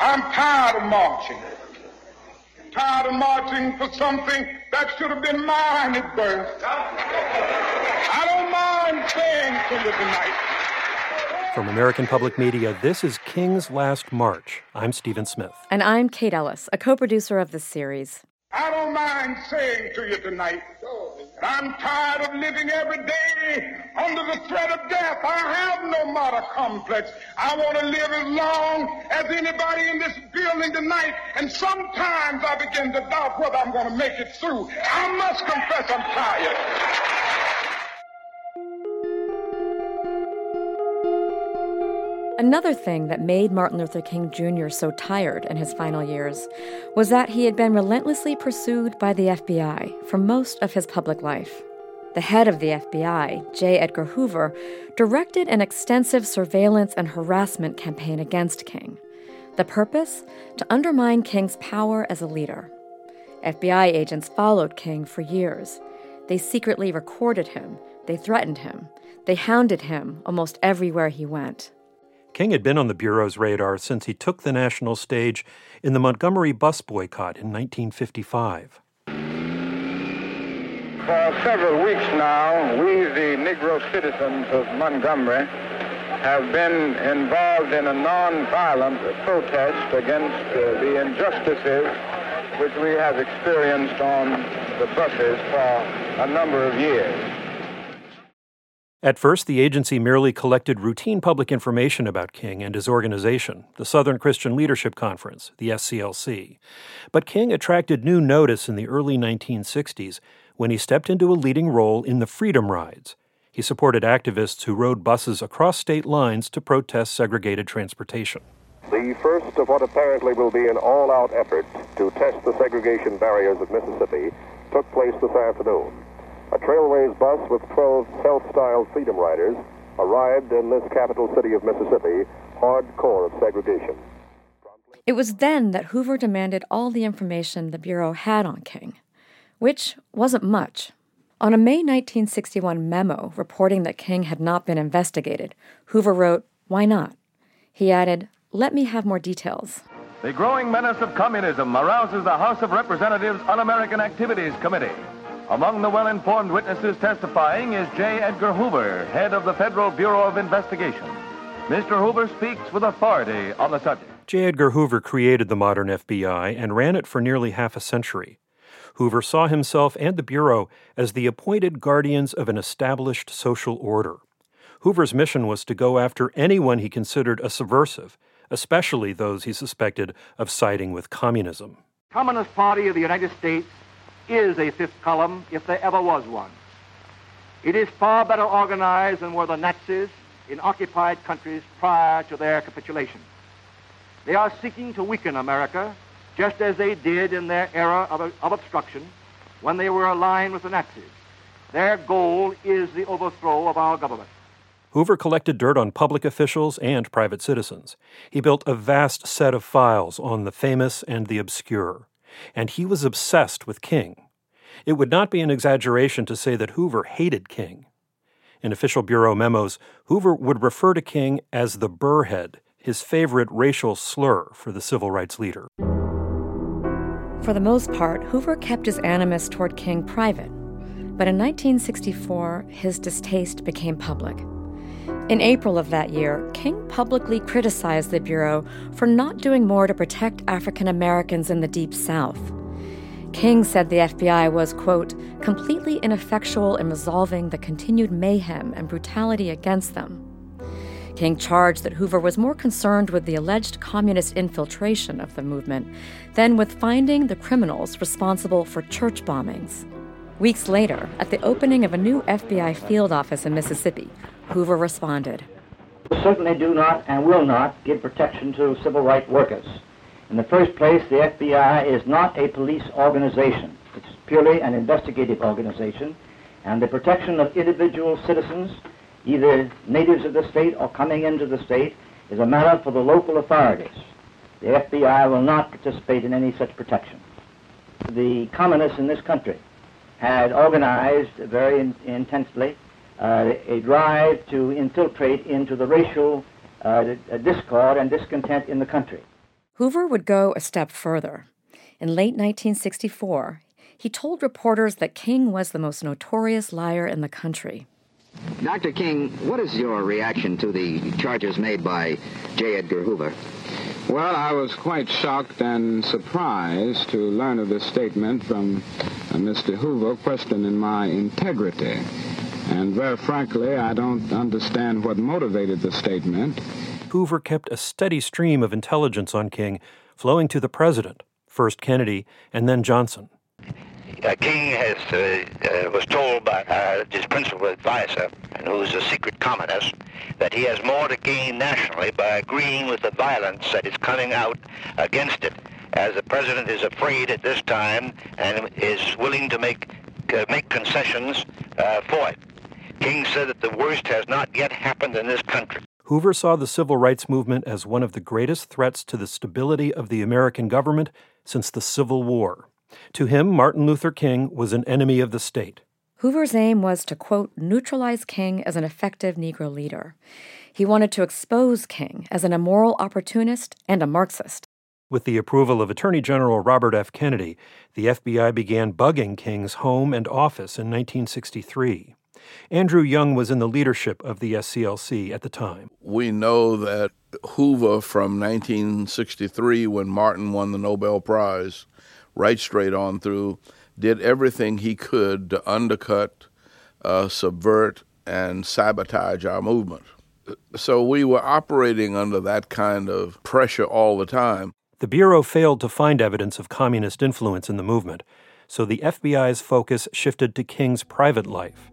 I'm tired of marching. Tired of marching for something that should have been mine at birth. I don't mind saying to you tonight. From American Public Media, this is King's Last March. I'm Stephen Smith. And I'm Kate Ellis, a co producer of this series. I don't mind saying to you tonight that I'm tired of living every day under the threat of death. I have no martyr complex. I want to live as long as anybody in this building tonight. And sometimes I begin to doubt whether I'm going to make it through. I must confess I'm tired. Another thing that made Martin Luther King Jr. so tired in his final years was that he had been relentlessly pursued by the FBI for most of his public life. The head of the FBI, J. Edgar Hoover, directed an extensive surveillance and harassment campaign against King. The purpose? To undermine King's power as a leader. FBI agents followed King for years. They secretly recorded him, they threatened him, they hounded him almost everywhere he went. King had been on the Bureau's radar since he took the national stage in the Montgomery bus boycott in 1955. For several weeks now, we, the Negro citizens of Montgomery, have been involved in a non-violent protest against uh, the injustices which we have experienced on the buses for a number of years. At first, the agency merely collected routine public information about King and his organization, the Southern Christian Leadership Conference, the SCLC. But King attracted new notice in the early 1960s when he stepped into a leading role in the Freedom Rides. He supported activists who rode buses across state lines to protest segregated transportation. The first of what apparently will be an all out effort to test the segregation barriers of Mississippi took place this afternoon. A Trailways bus with 12 self-styled Freedom Riders arrived in this capital city of Mississippi, hardcore of segregation. It was then that Hoover demanded all the information the Bureau had on King, which wasn't much. On a May 1961 memo reporting that King had not been investigated, Hoover wrote, Why not? He added, Let me have more details. The growing menace of communism arouses the House of Representatives Un American Activities Committee. Among the well informed witnesses testifying is J. Edgar Hoover, head of the Federal Bureau of Investigation. Mr. Hoover speaks with authority on the subject. J. Edgar Hoover created the modern FBI and ran it for nearly half a century. Hoover saw himself and the Bureau as the appointed guardians of an established social order. Hoover's mission was to go after anyone he considered a subversive, especially those he suspected of siding with communism. Communist Party of the United States is a fifth column if there ever was one. It is far better organized than were the Nazis in occupied countries prior to their capitulation. They are seeking to weaken America just as they did in their era of, of obstruction when they were aligned with the Nazis. Their goal is the overthrow of our government. Hoover collected dirt on public officials and private citizens. He built a vast set of files on the famous and the obscure and he was obsessed with King. It would not be an exaggeration to say that Hoover hated King. In official Bureau memos, Hoover would refer to King as the burrhead, his favorite racial slur for the civil rights leader. For the most part, Hoover kept his animus toward King private. But in 1964, his distaste became public. In April of that year, King publicly criticized the Bureau for not doing more to protect African Americans in the Deep South. King said the FBI was, quote, completely ineffectual in resolving the continued mayhem and brutality against them. King charged that Hoover was more concerned with the alleged communist infiltration of the movement than with finding the criminals responsible for church bombings. Weeks later, at the opening of a new FBI field office in Mississippi, Hoover responded. We certainly do not and will not give protection to civil rights workers. In the first place, the FBI is not a police organization. It's purely an investigative organization, and the protection of individual citizens, either natives of the state or coming into the state, is a matter for the local authorities. The FBI will not participate in any such protection. The communists in this country had organized very in- intensely uh, a drive to infiltrate into the racial uh, discord and discontent in the country. Hoover would go a step further. In late 1964, he told reporters that King was the most notorious liar in the country. Dr. King, what is your reaction to the charges made by J. Edgar Hoover? Well, I was quite shocked and surprised to learn of this statement from Mr. Hoover questioning my integrity. And very frankly, I don't understand what motivated the statement. Hoover kept a steady stream of intelligence on King flowing to the president, first Kennedy and then Johnson. Uh, King has uh, uh, was told by uh, his principal advisor, who's a secret communist, that he has more to gain nationally by agreeing with the violence that is coming out against it, as the president is afraid at this time and is willing to make uh, make concessions uh, for it. King said that the worst has not yet happened in this country. Hoover saw the civil rights movement as one of the greatest threats to the stability of the American government since the Civil War. To him, Martin Luther King was an enemy of the state. Hoover's aim was to, quote, neutralize King as an effective Negro leader. He wanted to expose King as an immoral opportunist and a Marxist. With the approval of Attorney General Robert F. Kennedy, the FBI began bugging King's home and office in 1963. Andrew Young was in the leadership of the SCLC at the time. We know that Hoover from 1963, when Martin won the Nobel Prize, right straight on through, did everything he could to undercut, uh, subvert, and sabotage our movement. So we were operating under that kind of pressure all the time. The Bureau failed to find evidence of communist influence in the movement, so the FBI's focus shifted to King's private life.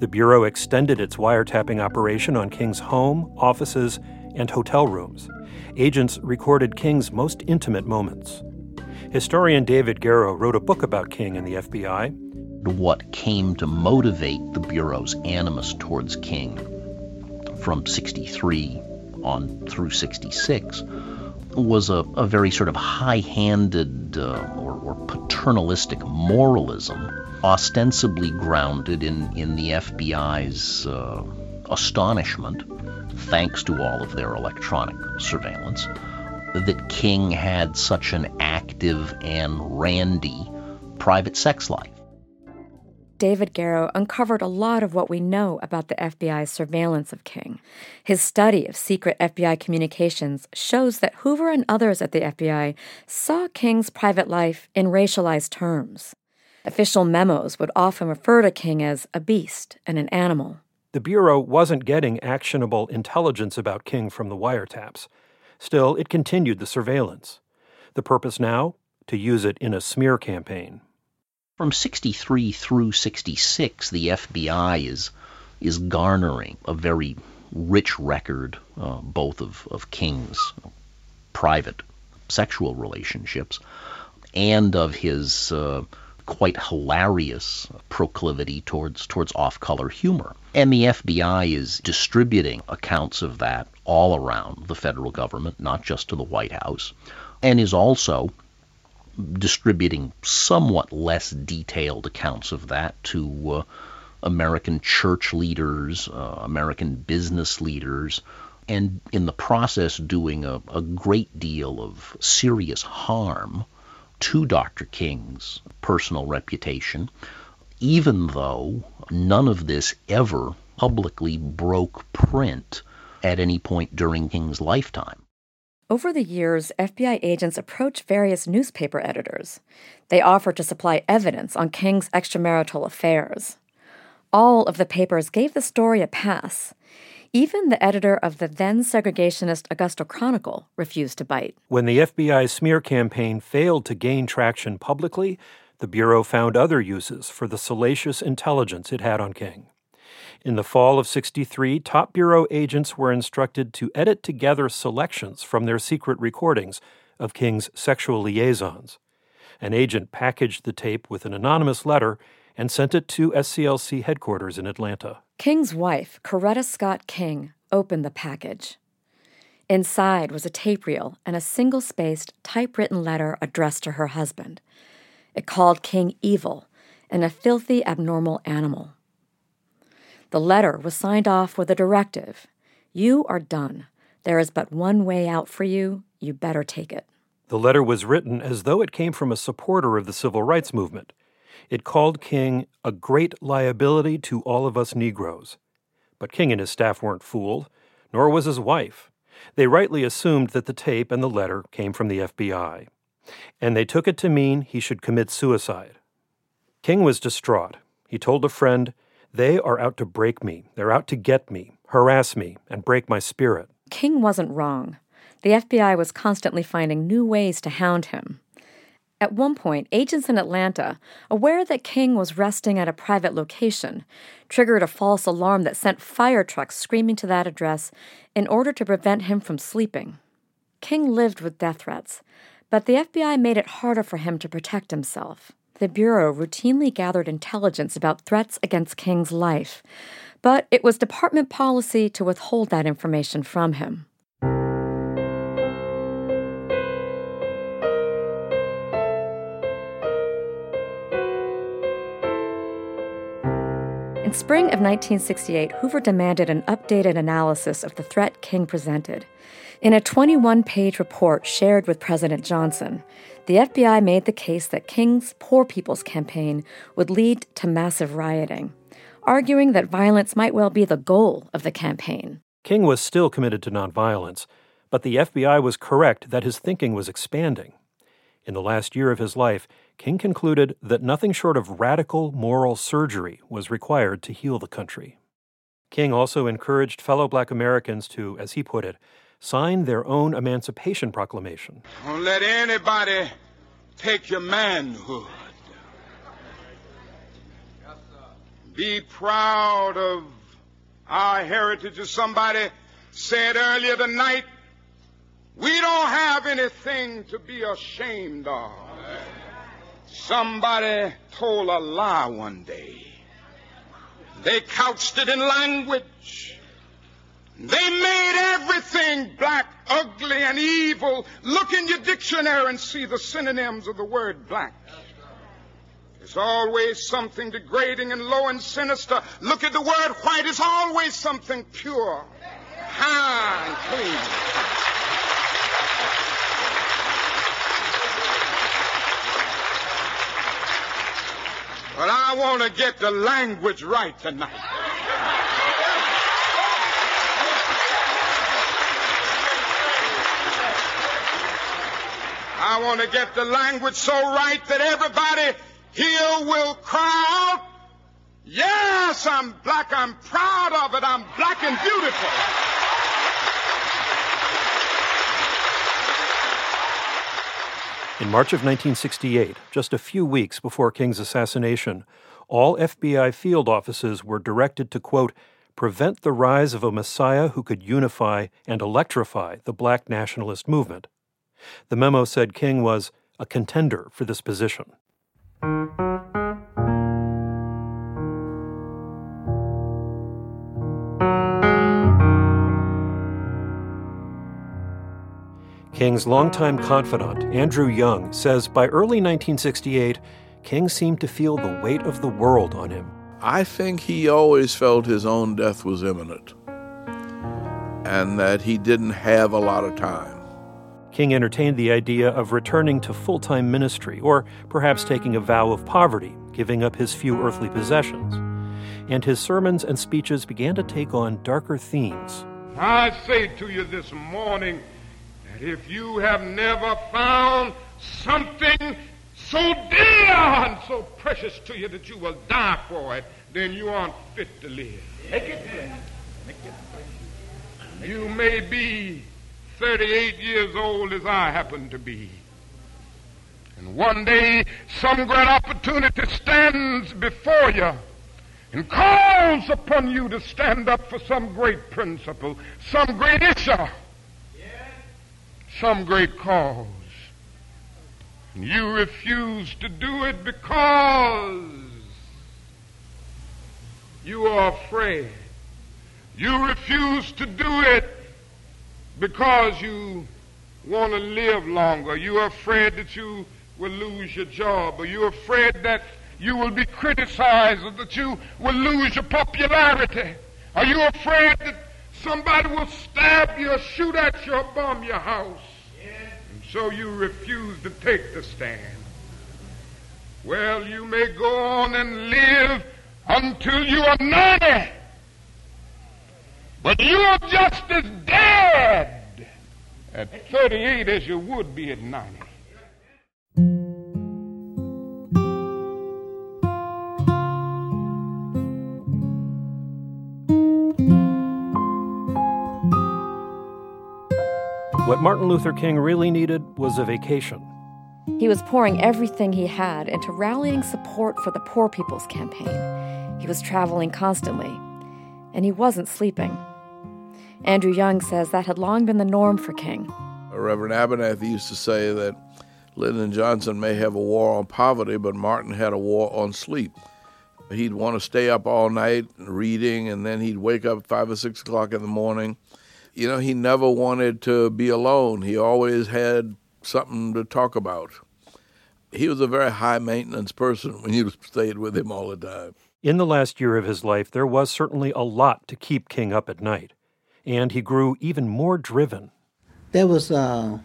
The Bureau extended its wiretapping operation on King's home, offices, and hotel rooms. Agents recorded King's most intimate moments. Historian David Garrow wrote a book about King and the FBI. What came to motivate the Bureau's animus towards King from 63 on through 66 was a, a very sort of high handed uh, or, or paternalistic moralism, ostensibly grounded in, in the FBI's uh, astonishment, thanks to all of their electronic surveillance, that King had such an active and randy private sex life. David Garrow uncovered a lot of what we know about the FBI's surveillance of King. His study of secret FBI communications shows that Hoover and others at the FBI saw King's private life in racialized terms. Official memos would often refer to King as a beast and an animal. The Bureau wasn't getting actionable intelligence about King from the wiretaps. Still, it continued the surveillance. The purpose now? To use it in a smear campaign. From 63 through 66, the FBI is, is garnering a very rich record, uh, both of, of King's private sexual relationships and of his uh, quite hilarious proclivity towards towards off-color humor. And the FBI is distributing accounts of that all around the federal government, not just to the White House, and is also distributing somewhat less detailed accounts of that to uh, American church leaders, uh, American business leaders, and in the process doing a, a great deal of serious harm to Dr. King's personal reputation, even though none of this ever publicly broke print at any point during King's lifetime. Over the years, FBI agents approached various newspaper editors. They offered to supply evidence on King's extramarital affairs. All of the papers gave the story a pass. Even the editor of the then segregationist Augusta Chronicle refused to bite. When the FBI smear campaign failed to gain traction publicly, the Bureau found other uses for the salacious intelligence it had on King. In the fall of 63, top Bureau agents were instructed to edit together selections from their secret recordings of King's sexual liaisons. An agent packaged the tape with an anonymous letter and sent it to SCLC headquarters in Atlanta. King's wife, Coretta Scott King, opened the package. Inside was a tape reel and a single spaced, typewritten letter addressed to her husband. It called King evil and a filthy, abnormal animal. The letter was signed off with a directive You are done. There is but one way out for you. You better take it. The letter was written as though it came from a supporter of the civil rights movement. It called King a great liability to all of us Negroes. But King and his staff weren't fooled, nor was his wife. They rightly assumed that the tape and the letter came from the FBI, and they took it to mean he should commit suicide. King was distraught. He told a friend, They are out to break me. They're out to get me, harass me, and break my spirit. King wasn't wrong. The FBI was constantly finding new ways to hound him. At one point, agents in Atlanta, aware that King was resting at a private location, triggered a false alarm that sent fire trucks screaming to that address in order to prevent him from sleeping. King lived with death threats, but the FBI made it harder for him to protect himself. The Bureau routinely gathered intelligence about threats against King's life, but it was department policy to withhold that information from him. In spring of 1968, Hoover demanded an updated analysis of the threat King presented. In a 21 page report shared with President Johnson, the FBI made the case that King's Poor People's Campaign would lead to massive rioting, arguing that violence might well be the goal of the campaign. King was still committed to nonviolence, but the FBI was correct that his thinking was expanding. In the last year of his life, King concluded that nothing short of radical moral surgery was required to heal the country. King also encouraged fellow black Americans to, as he put it, sign their own Emancipation Proclamation. Don't let anybody take your manhood. Be proud of our heritage. As somebody said earlier tonight, we don't have anything to be ashamed of. Somebody told a lie one day. They couched it in language. They made everything black, ugly, and evil. Look in your dictionary and see the synonyms of the word black. There's always something degrading and low and sinister. Look at the word white. It's always something pure, high, and clean. But I want to get the language right tonight. I want to get the language so right that everybody here will cry out, Yes, I'm black. I'm proud of it. I'm black and beautiful. In March of 1968, just a few weeks before King's assassination, all FBI field offices were directed to, quote, prevent the rise of a messiah who could unify and electrify the black nationalist movement. The memo said King was a contender for this position. King's longtime confidant, Andrew Young, says by early 1968, King seemed to feel the weight of the world on him. I think he always felt his own death was imminent and that he didn't have a lot of time. King entertained the idea of returning to full time ministry or perhaps taking a vow of poverty, giving up his few earthly possessions. And his sermons and speeches began to take on darker themes. I say to you this morning if you have never found something so dear and so precious to you that you will die for it, then you aren't fit to live. Make it Make it You may be 38 years old as I happen to be. And one day some great opportunity stands before you and calls upon you to stand up for some great principle, some great issue some great cause. And you refuse to do it because you are afraid. You refuse to do it because you want to live longer. You're afraid that you will lose your job, or you're afraid that you will be criticized, or that you will lose your popularity. Are you afraid that somebody will stab you, or shoot at you, or bomb your house? And so you refuse to take the stand. Well, you may go on and live until you are 90, but you are just as dead at 38 as you would be at 90. What Martin Luther King really needed was a vacation. He was pouring everything he had into rallying support for the Poor People's Campaign. He was traveling constantly, and he wasn't sleeping. Andrew Young says that had long been the norm for King. Reverend Abernathy used to say that Lyndon Johnson may have a war on poverty, but Martin had a war on sleep. He'd want to stay up all night reading, and then he'd wake up five or six o'clock in the morning you know, he never wanted to be alone. He always had something to talk about. He was a very high maintenance person when you stayed with him all the time. In the last year of his life, there was certainly a lot to keep King up at night, and he grew even more driven. There was a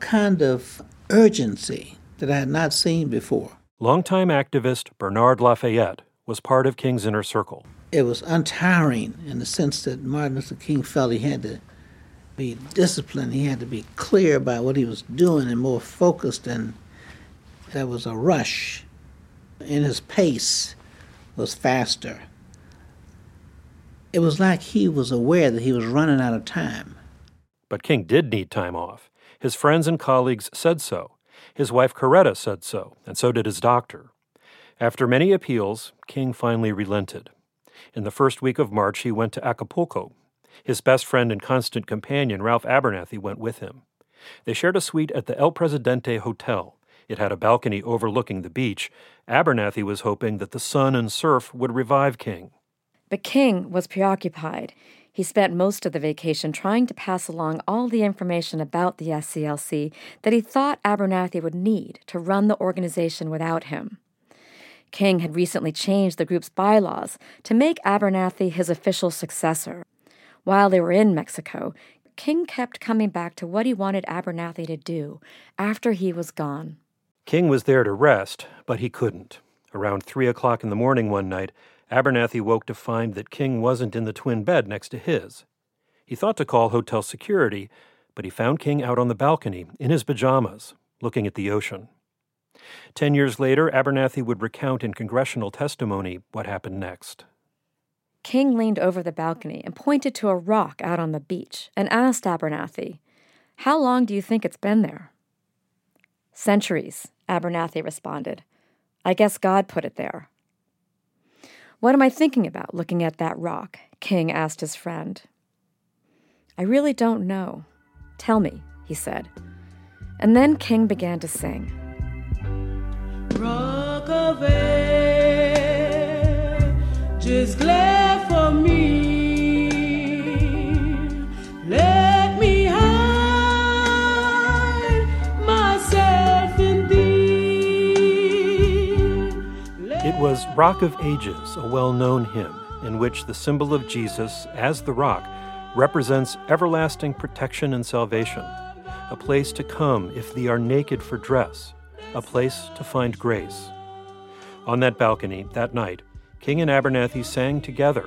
kind of urgency that I had not seen before. Longtime activist Bernard Lafayette was part of King's inner circle. It was untiring in the sense that Martin Luther King felt he had to be disciplined. He had to be clear about what he was doing and more focused. And there was a rush, and his pace was faster. It was like he was aware that he was running out of time. But King did need time off. His friends and colleagues said so. His wife Coretta said so, and so did his doctor. After many appeals, King finally relented. In the first week of March, he went to Acapulco his best friend and constant companion, Ralph Abernathy, went with him. They shared a suite at the El Presidente Hotel. It had a balcony overlooking the beach. Abernathy was hoping that the sun and surf would revive King. But King was preoccupied. He spent most of the vacation trying to pass along all the information about the SCLC that he thought Abernathy would need to run the organization without him. King had recently changed the group's bylaws to make Abernathy his official successor. While they were in Mexico, King kept coming back to what he wanted Abernathy to do after he was gone. King was there to rest, but he couldn't. Around three o'clock in the morning one night, Abernathy woke to find that King wasn't in the twin bed next to his. He thought to call hotel security, but he found King out on the balcony in his pajamas, looking at the ocean. Ten years later, Abernathy would recount in congressional testimony what happened next. King leaned over the balcony and pointed to a rock out on the beach and asked Abernathy, How long do you think it's been there? Centuries, Abernathy responded. I guess God put it there. What am I thinking about looking at that rock? King asked his friend. I really don't know. Tell me, he said. And then King began to sing. It was Rock of Ages, a well known hymn in which the symbol of Jesus, as the rock, represents everlasting protection and salvation, a place to come if thee are naked for dress, a place to find grace. On that balcony that night, King and Abernathy sang together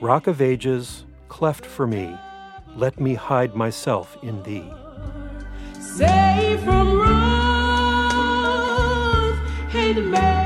Rock of Ages, cleft for me, let me hide myself in thee. Save from wrath and make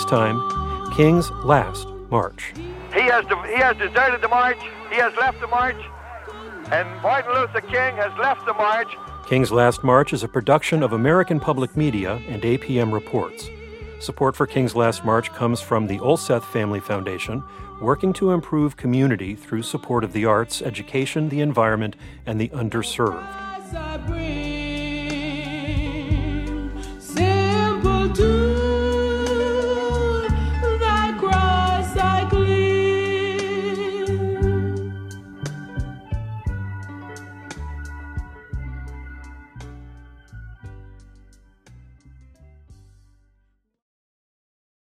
Next time, King's last march. He has, he has deserted the march, he has left the march, and Martin Luther King has left the march. King's Last March is a production of American Public Media and APM Reports. Support for King's Last March comes from the Olseth Family Foundation, working to improve community through support of the arts, education, the environment, and the underserved.